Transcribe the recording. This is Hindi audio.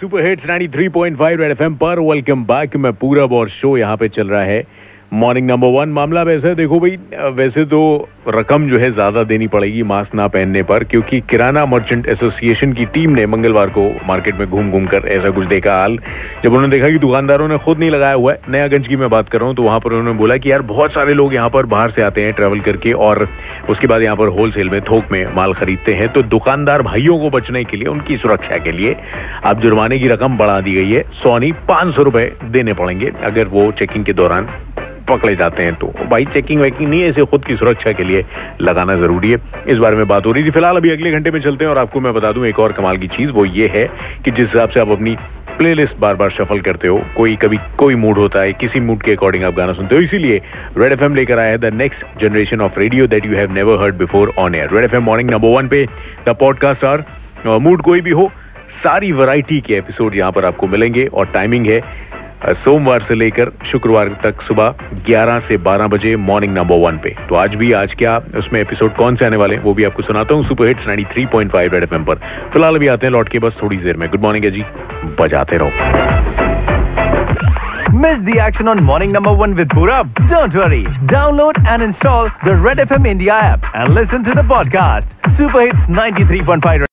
सुपर हिट्स 93.5 रेड एफएम पर वेलकम बैक मैं पूरब और शो यहाँ पे चल रहा है। मॉर्निंग नंबर वन मामला वैसे देखो भाई, वैसे तो रकम जो है ज़्यादा देनी पड़ेगी मास्क ना पहनने पर, क्योंकि किराना मर्चेंट एसोसिएशन की टीम ने मंगलवार को मार्केट में घूम घूम कर ऐसा कुछ देखा हाल। जब उन्होंने देखा कि दुकानदारों ने खुद नहीं लगाया हुआ है नयागंज की मैं बात कर रहा हूँ तो वहाँ पर उन्होंने बोला कि यार बहुत सारे लोग यहाँ पर बाहर से आते हैं ट्रेवल करके और उसके बाद यहाँ पर होलसेल में, थोक में माल खरीदते हैं। तो दुकानदार भाइयों को बचने के लिए, उनकी सुरक्षा के लिए अब जुर्माने की रकम बढ़ा दी गई है। सौ नहीं पाँच सौ रुपए देने पड़ेंगे, अगर वो चेकिंग के दौरान पकड़े जाते हैं तो भाई चेकिंग वेकिंग नहीं है, इसे खुद की सुरक्षा के लिए लगाना ज़रूरी है। इस बारे में बात हो रही थी। फ़िलहाल अभी अगले घंटे में चलते हैं और आपको मैं बता दूँ, एक और कमाल की चीज़ वो ये है कि जिस हिसाब से आप अपनी प्लेलिस्ट बार बार शफल करते हो, कोई कभी, कोई मूड होता है, किसी मूड के अकॉर्डिंग आप गाना सुनते हो। इसीलिए रेड एफएम लेकर आया है the next generation of radio that you have never heard before on air red FM morning number one पे द पॉडकास्ट आर मूड कोई भी हो, सारी वैरायटी के एपिसोड यहाँ पर आपको मिलेंगे और टाइमिंग है। सोमवार से लेकर शुक्रवार तक सुबह 11 से 12 बजे मॉर्निंग नंबर वन पे तो आज भी, आज क्या उसमें एपिसोड कौन से आने वाले वो भी आपको सुनाता हूँ super hits nine three point five red पर फ़िलहाल अभी आते हैं, लौट के बस थोड़ी देर में गुड मॉर्निंग है जी बजाते रहो Miss the action on morning number one with Purab? Don't worry. Download and install the Red FM India app and listen to the podcast. Super Hits 93.5.